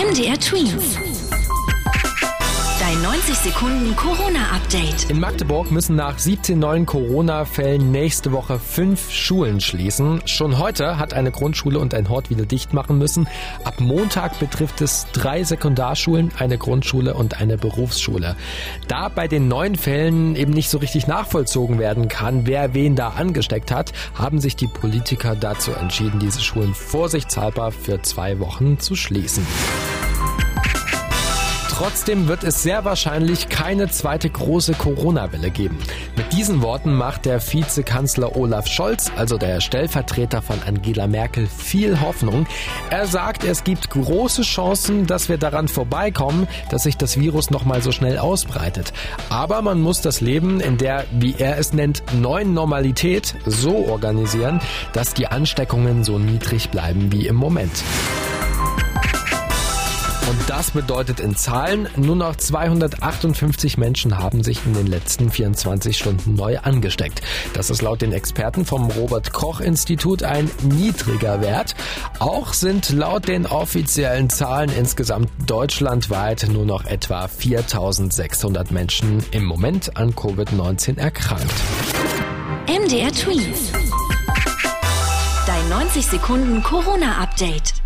MDR Twins. Dein 90 Sekunden Corona-Update. In Magdeburg müssen nach 17 neuen Corona-Fällen nächste Woche fünf Schulen schließen. Schon heute hat eine Grundschule und ein Hort wieder dicht machen müssen. Ab Montag betrifft es drei Sekundarschulen, eine Grundschule und eine Berufsschule. Da bei den neuen Fällen eben nicht so richtig nachvollzogen werden kann, wer wen da angesteckt hat, haben sich die Politiker dazu entschieden, diese Schulen vorsichtshalber für zwei Wochen zu schließen. Trotzdem wird es sehr wahrscheinlich keine zweite große Corona-Welle geben. Mit diesen Worten macht der Vizekanzler Olaf Scholz, also der Stellvertreter von Angela Merkel, viel Hoffnung. Er sagt, es gibt große Chancen, dass wir daran vorbeikommen, dass sich das Virus nochmal so schnell ausbreitet. Aber man muss das Leben in der, wie er es nennt, neuen Normalität so organisieren, dass die Ansteckungen so niedrig bleiben wie im Moment. Das bedeutet in Zahlen, nur noch 258 Menschen haben sich in den letzten 24 Stunden neu angesteckt. Das ist laut den Experten vom Robert Koch Institut ein niedriger Wert. Auch sind laut den offiziellen Zahlen insgesamt deutschlandweit nur noch etwa 4600 Menschen im Moment an Covid-19 erkrankt. MDR Twins. Dein 90 Sekunden Corona-Update.